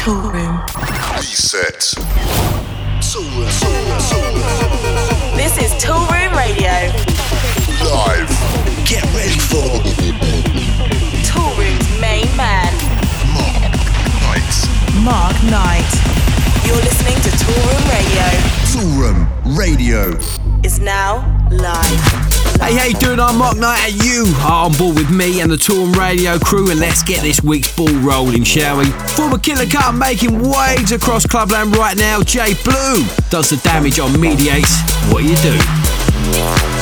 Tool Room. Reset. This is Toolroom Radio. Live. Get ready for Toolroom's main man. Mark Knight. Mark Knight. You're listening to Toolroom Radio. Toolroom Radio. Is now Hey, how you doing? I'm Mark Knight and you are on board with me and the Toolroom Radio crew and let's get this week's ball rolling, shall we? Former Killer Cut making waves across Clubland right now, Jay Blue does the damage on Mediates. What you do?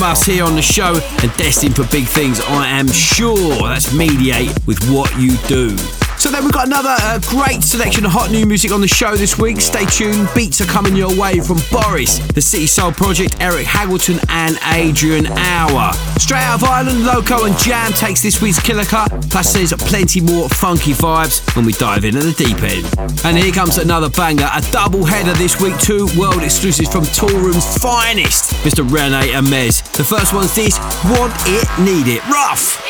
From us here on the show and destined for big things, I am sure. That's Mediate with What You Do. So then we've got another uh, great selection of hot new music on the show this week. Stay tuned. Beats are coming your way from Boris, the City Soul Project, Eric Haggleton and Adrian Hour. Straight out of Ireland, Loco and Jam takes this week's killer cut. Plus there's plenty more funky vibes when we dive in at the deep end. And here comes another banger, a double header this week, two world exclusives from Tour Toolroom's finest, Mr. Rene Amesz. The first one's this, Want It, Need It, rough.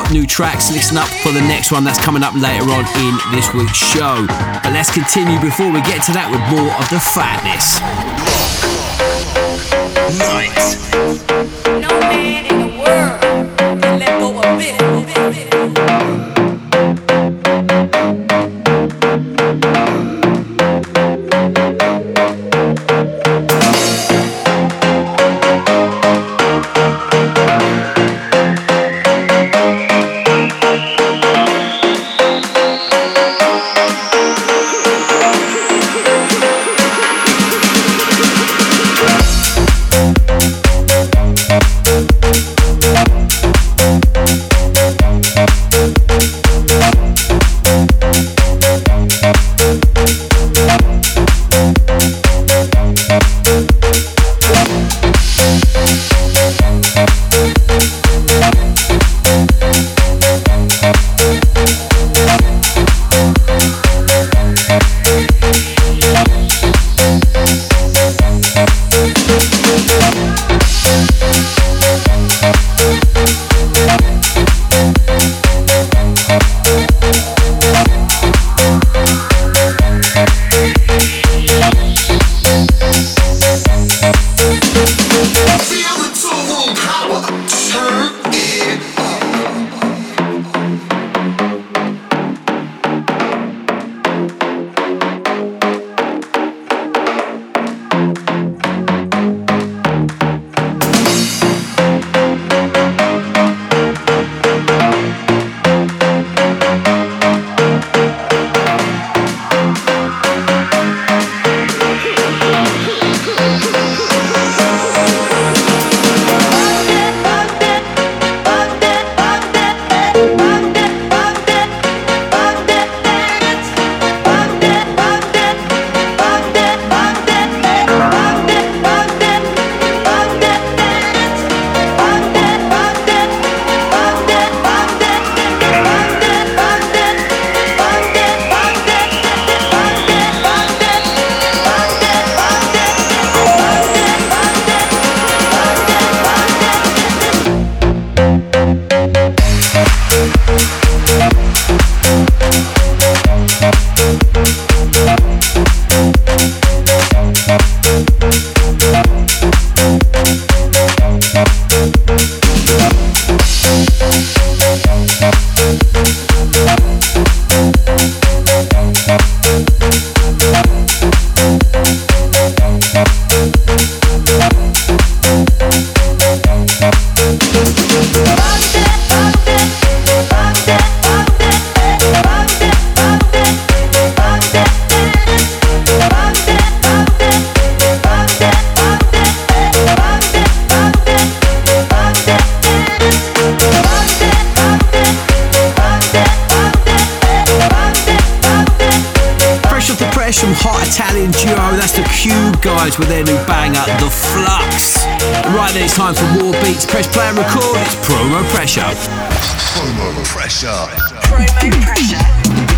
Hot new tracks. Listen up for the next one that's coming up later on in this week's show. But let's continue before we get to that with more of the fatness. Night. Cube guys with their new banger, The Flux. Right then, it's time for more beats. Press play and record. It's promo pressure. Promo pressure. Promo pressure.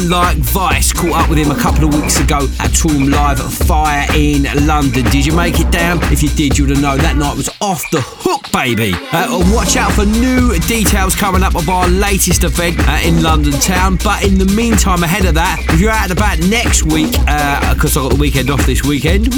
Man like Vice. Caught up with him a couple of weeks ago at Toolroom Live at Fire in London. Did you make it down? If you did, you would have known that night was off the hook, baby. Uh, watch out for new details coming up of our latest event uh, in London town. But in the meantime, ahead of that, if you're out and about next week, because I've got the weekend off this weekend!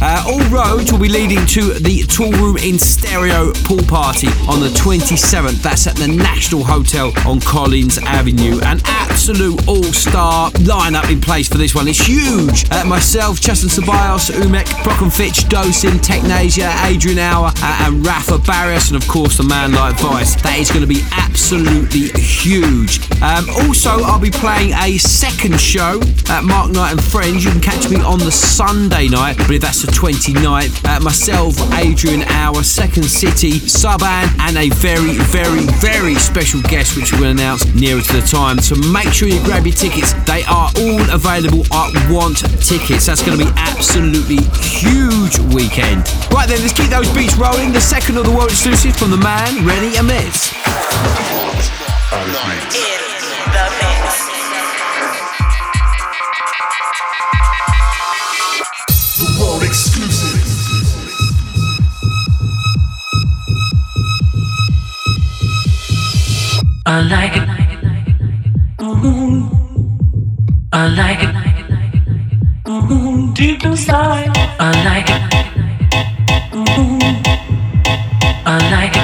Uh, all roads will be leading to the Toolroom in Stereo pool party on the 27th. That's at the National Hotel on Collins Avenue. An absolute all-star lineup in place for this one. It's huge. Uh, myself, Chus and Ceballos, Umek, Prok and Fitch, Dosem, Technasia, Adrian Hour, uh, and Rafa Barrios, and of course the man like Vice. That is going to be absolutely huge. Um, also, I'll be playing a second show at Mark Knight and Friends. You can catch me on the Sunday night, but if that's the 29th, uh, myself, Adrian Hour, Second City, Suban, and a very, very, very special guest, which we'll announce nearer to the time. So make sure you grab your tickets. They are all available at Want Tickets. That's going to be absolutely huge weekend. Right then, let's keep those beats rolling. The second of the world exclusive from the man, Rene Amesz. Night. The. The world exclusive. I like it. Mm-hmm. I like it. Mm-hmm. Deep inside, I like it. I like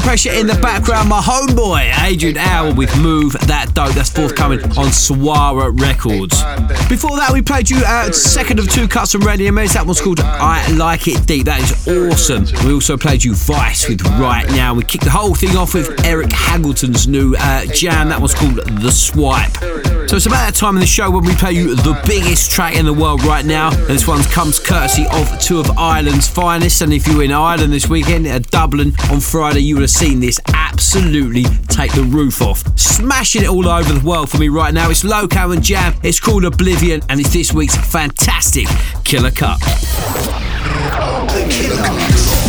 pressure in the background, my homeboy Adrian Hour with Move That Dope. That's forthcoming on Swara Records. Before that, we played you uh, second of two cuts from Rene Amesz. That one's called I Like It Deep. That is awesome. We also played you Vice with Right Now. We kicked the whole thing off with Eric Haggleton's new uh, jam. That one's called The Swipe. So it's about that time in the show when we play you the biggest track in the world right now. And this one comes courtesy of two of Ireland's finest. And if you're in Ireland this weekend at Dublin on Friday, you would have seen this absolutely take the roof off. Smashing it all over the world for me right now. It's Loco and Jam. It's called Oblivion, and it's this week's fantastic Killer. The Killer Cut.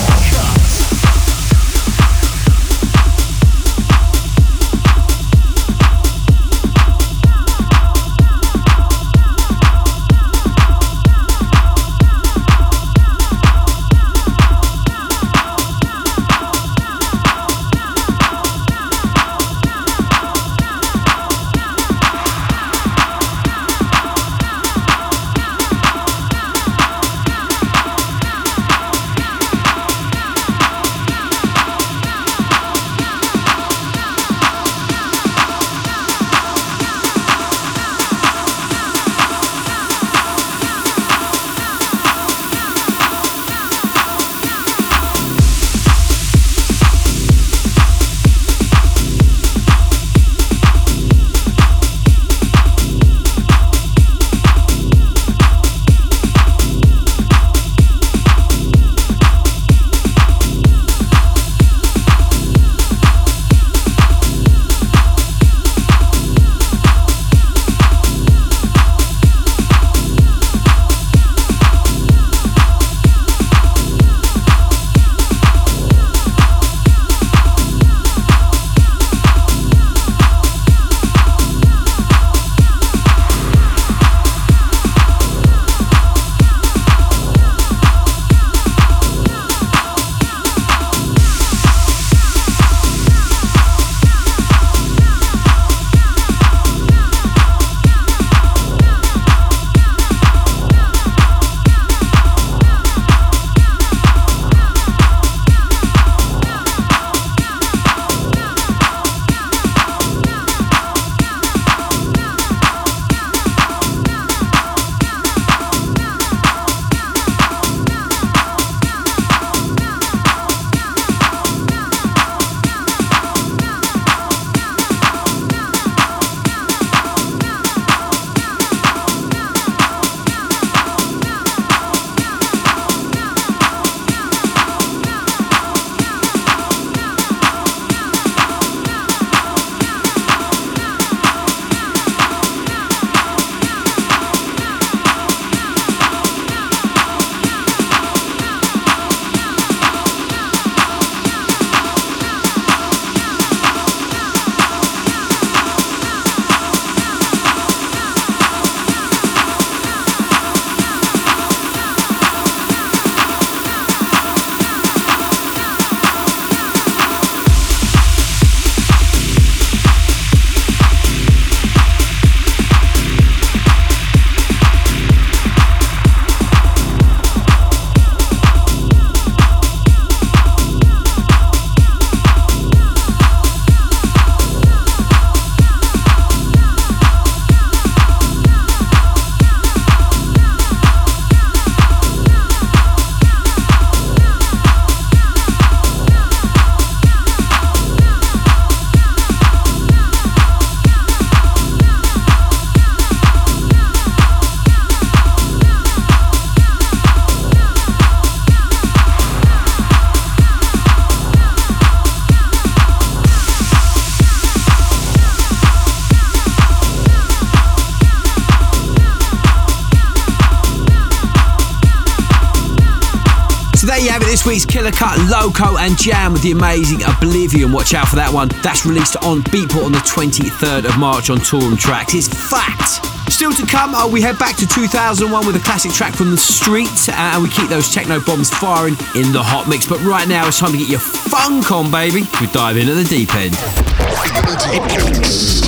Cut, Loco and Jam with the amazing Oblivion. Watch out for that one. That's released on Beatport on the 23rd of March on Toolroom Tracks. It's fact. Still to come, uh, we head back to 2001 with a classic track from the streets, uh, and we keep those techno bombs firing in the hot mix. But right now, it's time to get your funk on, baby. We dive in at the deep end.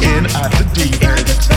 In at the deep end.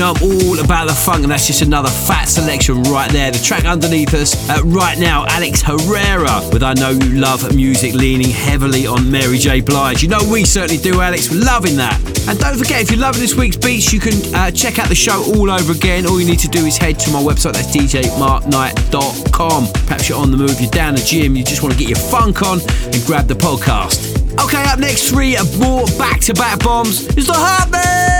Know I'm all about the funk, and that's just another fat selection right there. The track underneath us uh, right now, Alex Herrera with I Know You Love Music, leaning heavily on Mary J. Blige. You know we certainly do, Alex. We're loving that. And don't forget, if you're loving this week's beats, you can uh, check out the show all over again. All you need to do is head to my website, that's djmarkknight.com. Perhaps you're on the move, you're down the gym, you just want to get your funk on, and grab the podcast. Okay, up next, three more back to back bombs is the! Heartbeat.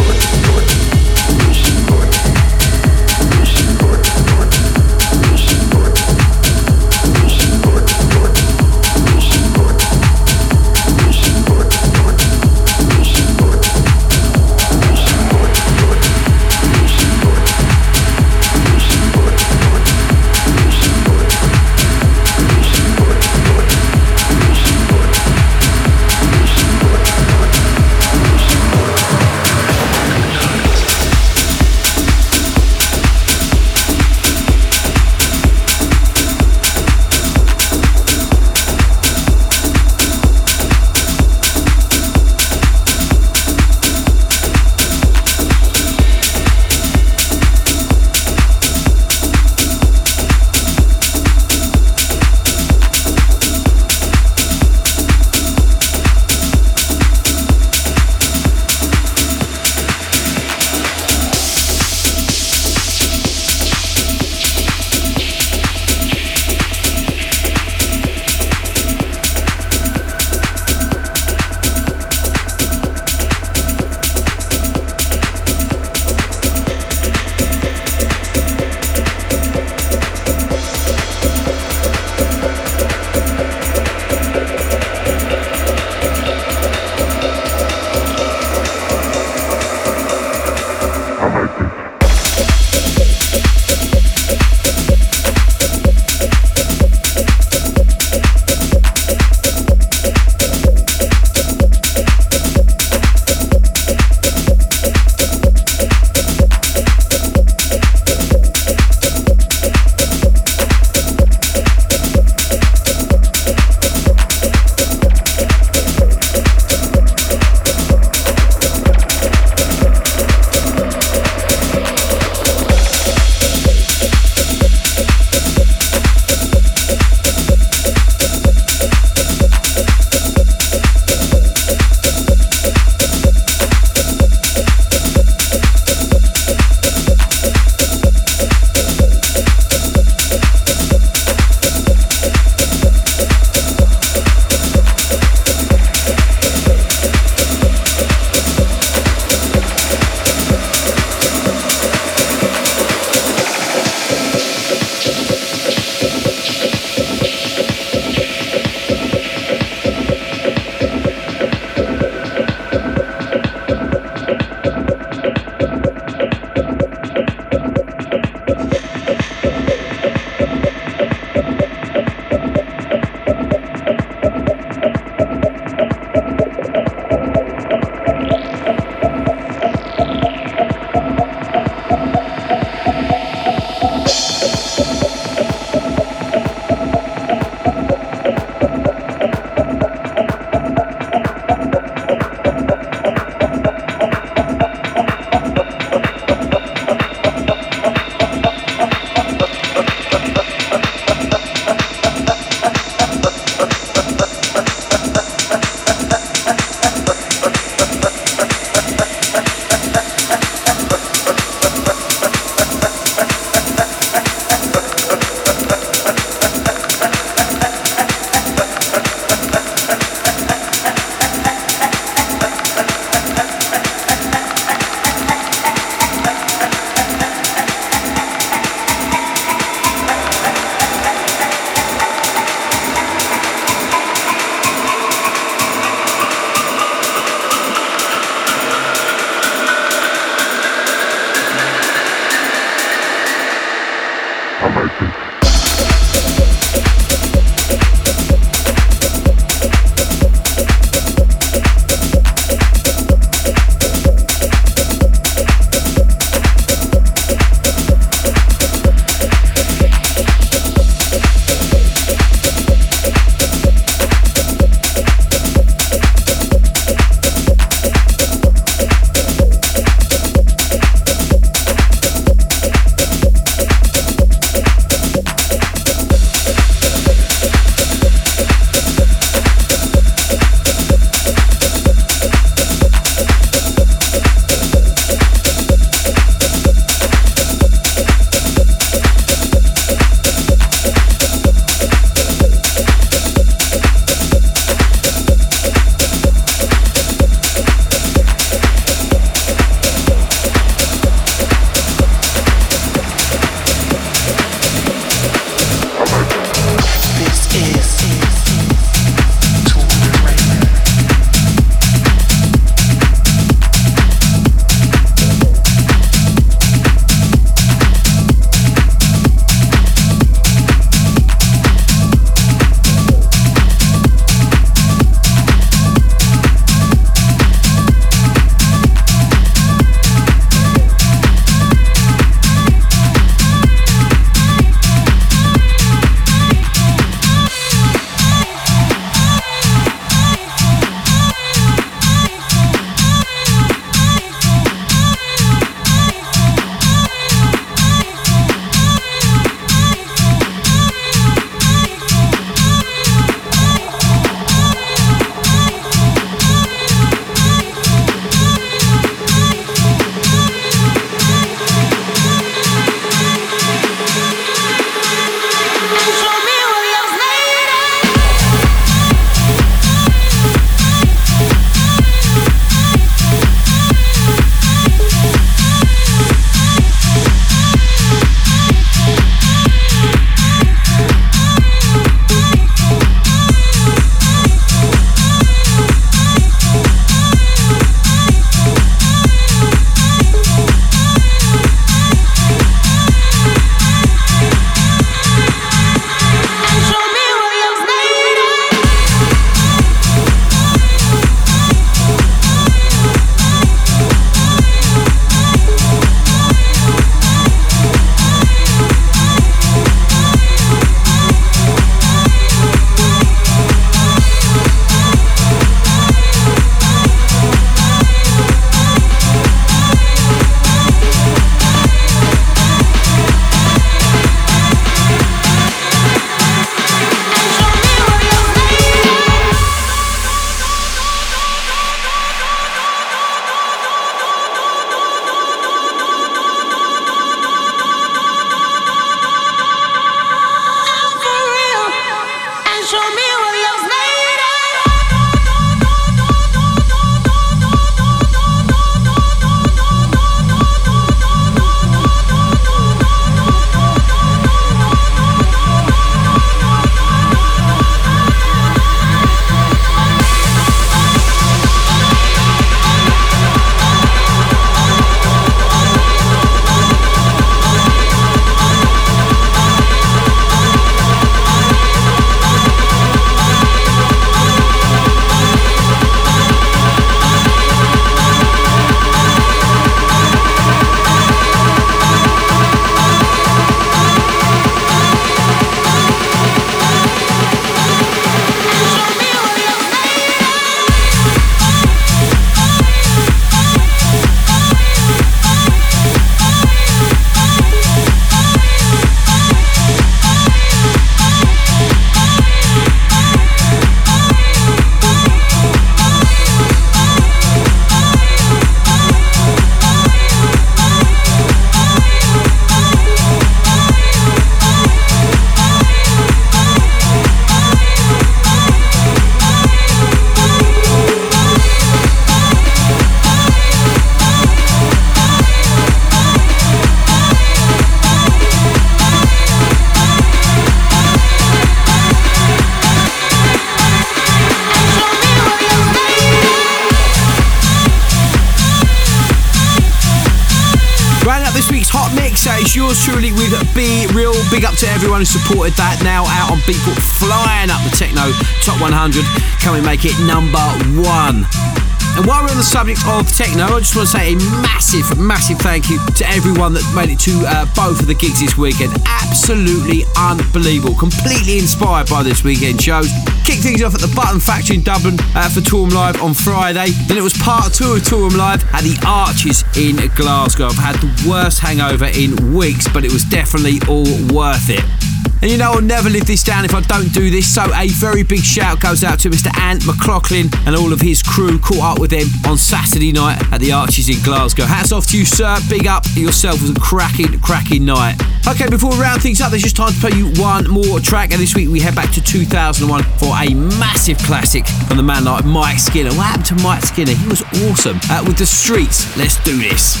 With Be Real. Big up to everyone who supported that. Now out on Beatport, flying up the techno top 100. Can we make it number one? And while we're on the subject of techno, I just want to say a massive, massive thank you to everyone that made it to uh, both of the gigs this weekend. Absolutely unbelievable. Completely inspired by this weekend shows. Kick things off at the Button Factory in Dublin uh, for Toolroom Live on Friday. Then it was part two of Toolroom Live at the Arches in Glasgow. I've had the worst hangover in weeks, but it was definitely all worth it. And you know, I'll never live this down if I don't do this. So, a very big shout goes out to Mr. Ant McLaughlin and all of his crew. Caught up with him on Saturday night at the Arches in Glasgow. Hats off to you, sir. Big up yourself. It was a cracking, cracking night. Okay, before we round things up, there's just time to play you one more track. And this week we head back to 2001 for a massive classic from the man like Mike Skinner. What happened to Mike Skinner? He was awesome. Uh, with the streets, let's do this.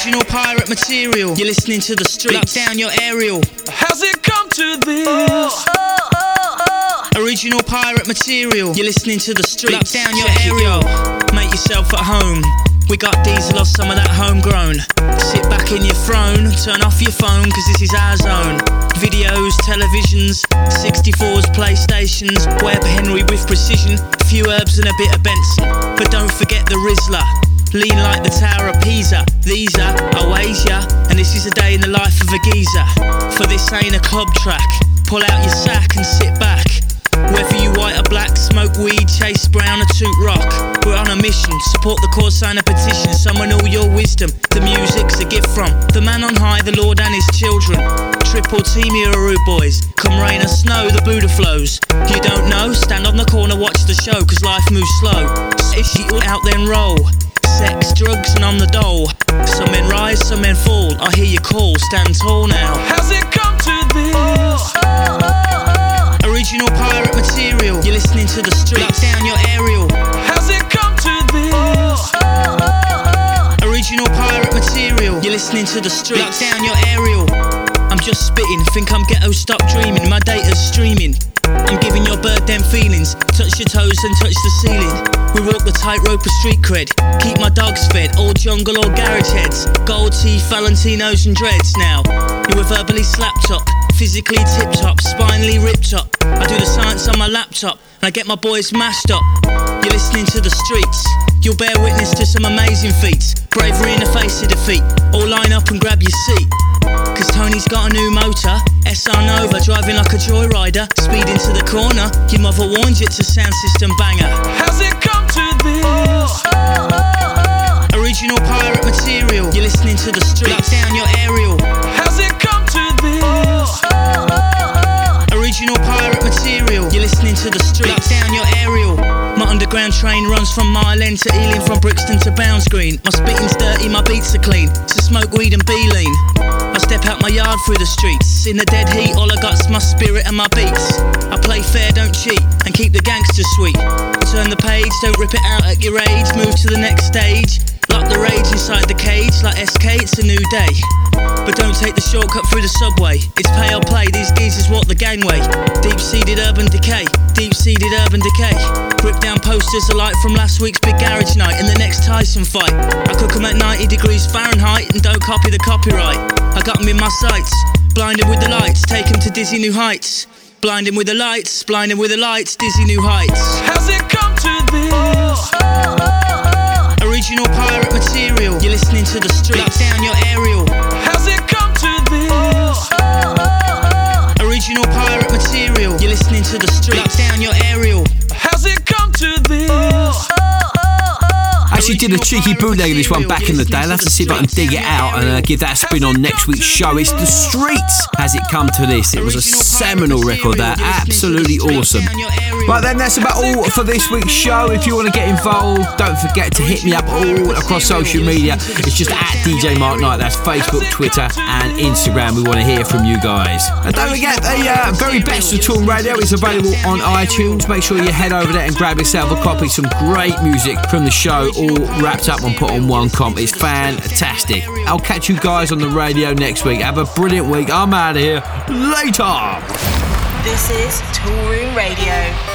Original pirate material. You're listening to the streets. Lock down your aerial. How's it come to this? Oh, oh, oh, Original pirate material. You're listening to the streets. Lock down your aerial. Make yourself at home. We got diesel or some of that homegrown. Sit back in your throne, turn off your phone, cause this is our zone. Videos, televisions, 64s, PlayStations, Web Henry with precision, a few herbs and a bit of Benson. But don't forget the Rizla. Lean like the Tower of Pisa. These are Oasia, and this is a day in the life of a geezer. For this ain't a club track. Pull out your sack and sit back. Whether you white or black, smoke weed, chase brown or toot rock. We're on a mission, support the cause, sign a petition, summon all your wisdom. The music's a gift from the man on high, the Lord and his children. Triple team here, boys. Come rain or snow, the Buddha flows. You don't know? Stand on the corner, watch the show, cause life moves slow. It's you out then roll. Sex, drugs, and I'm the dole. Some men rise, some men fall. I hear you call, stand tall now. Has it come to this? Original pirate material. You're listening to the streets. Lock down your aerial. Has it come to this? Original pirate material. You're listening to the streets. Lock down your aerial. Just spitting. Think I'm ghetto, stop dreaming. My data's streaming. I'm giving your bird them feelings. Touch your toes and touch the ceiling. We walk the tightrope of street cred. Keep my dogs fed, old jungle or garage heads. Gold teeth, Valentinos and dreads now. You were verbally slapped up, physically tip top, spinally ripped up. I do the science on my laptop, and I get my boys mashed up. You're listening to the streets. You'll bear witness to some amazing feats. Bravery in the face of defeat. All line up and grab your seat. Cause Tony's got a new motor, SR Nova, driving like a joyrider. Speed into the corner, your mother warned you it's a sound system banger. How's it come to this? Original pirate material, you're listening to the streets. Lock down your aerial. Has it come to this? Original pirate material, you're listening to the streets. Lock down your aerial. My underground train runs from Mile End to Ealing, from Brixton to Bounds Green. My spitting's dirty, my beats are clean. So smoke weed and be lean. I step out my yard through the streets. In the dead heat, all I got's my spirit and my beats. I play fair, don't cheat, and keep the gangsters sweet. Turn the page, don't rip it out at your age. Move to the next stage. Lock the rage inside the cage, like SK, it's a new day. But don't take the shortcut through the subway. It's pay or play, these geezers walk the gangway. Deep seated urban decay, deep seated urban decay. Rip down posters alike from last week's big garage night and the next Tyson fight. I cook 'em at 90 degrees Fahrenheit and don't copy the copyright. I got 'em in my sights, blinded with the lights, take take 'em to dizzy new heights. Blinding with the lights, blinding with the lights, dizzy new heights. Has it come to this? Oh, oh, oh. Original pirate material, you're listening to the streets. Lock down your aerial. Has it come to this? Oh, oh, oh, original pirate material, you're listening to the streets. Lock down your aerial. Has it come to this? Actually, did a cheeky bootleg of this one back in the day. I'll have to see if I can dig it out and uh, give that a spin on next week's show. It's The Streets Has It Come to This. It was a seminal record that absolutely awesome. Right then, that's about all for this week's show. If you want to get involved, don't forget to hit me up all across social media. It's just at DJ Mark Knight. That's Facebook, Twitter, and Instagram. We want to hear from you guys. And don't forget, the uh, very best of Tool Radio is available on iTunes. Make sure you head over there and grab yourself a copy. Some great music from the show, all wrapped up and put on one comp. It's fantastic. I'll catch you guys on the radio next week. Have a brilliant week. I'm out of here. Later. This is Toolroom Radio.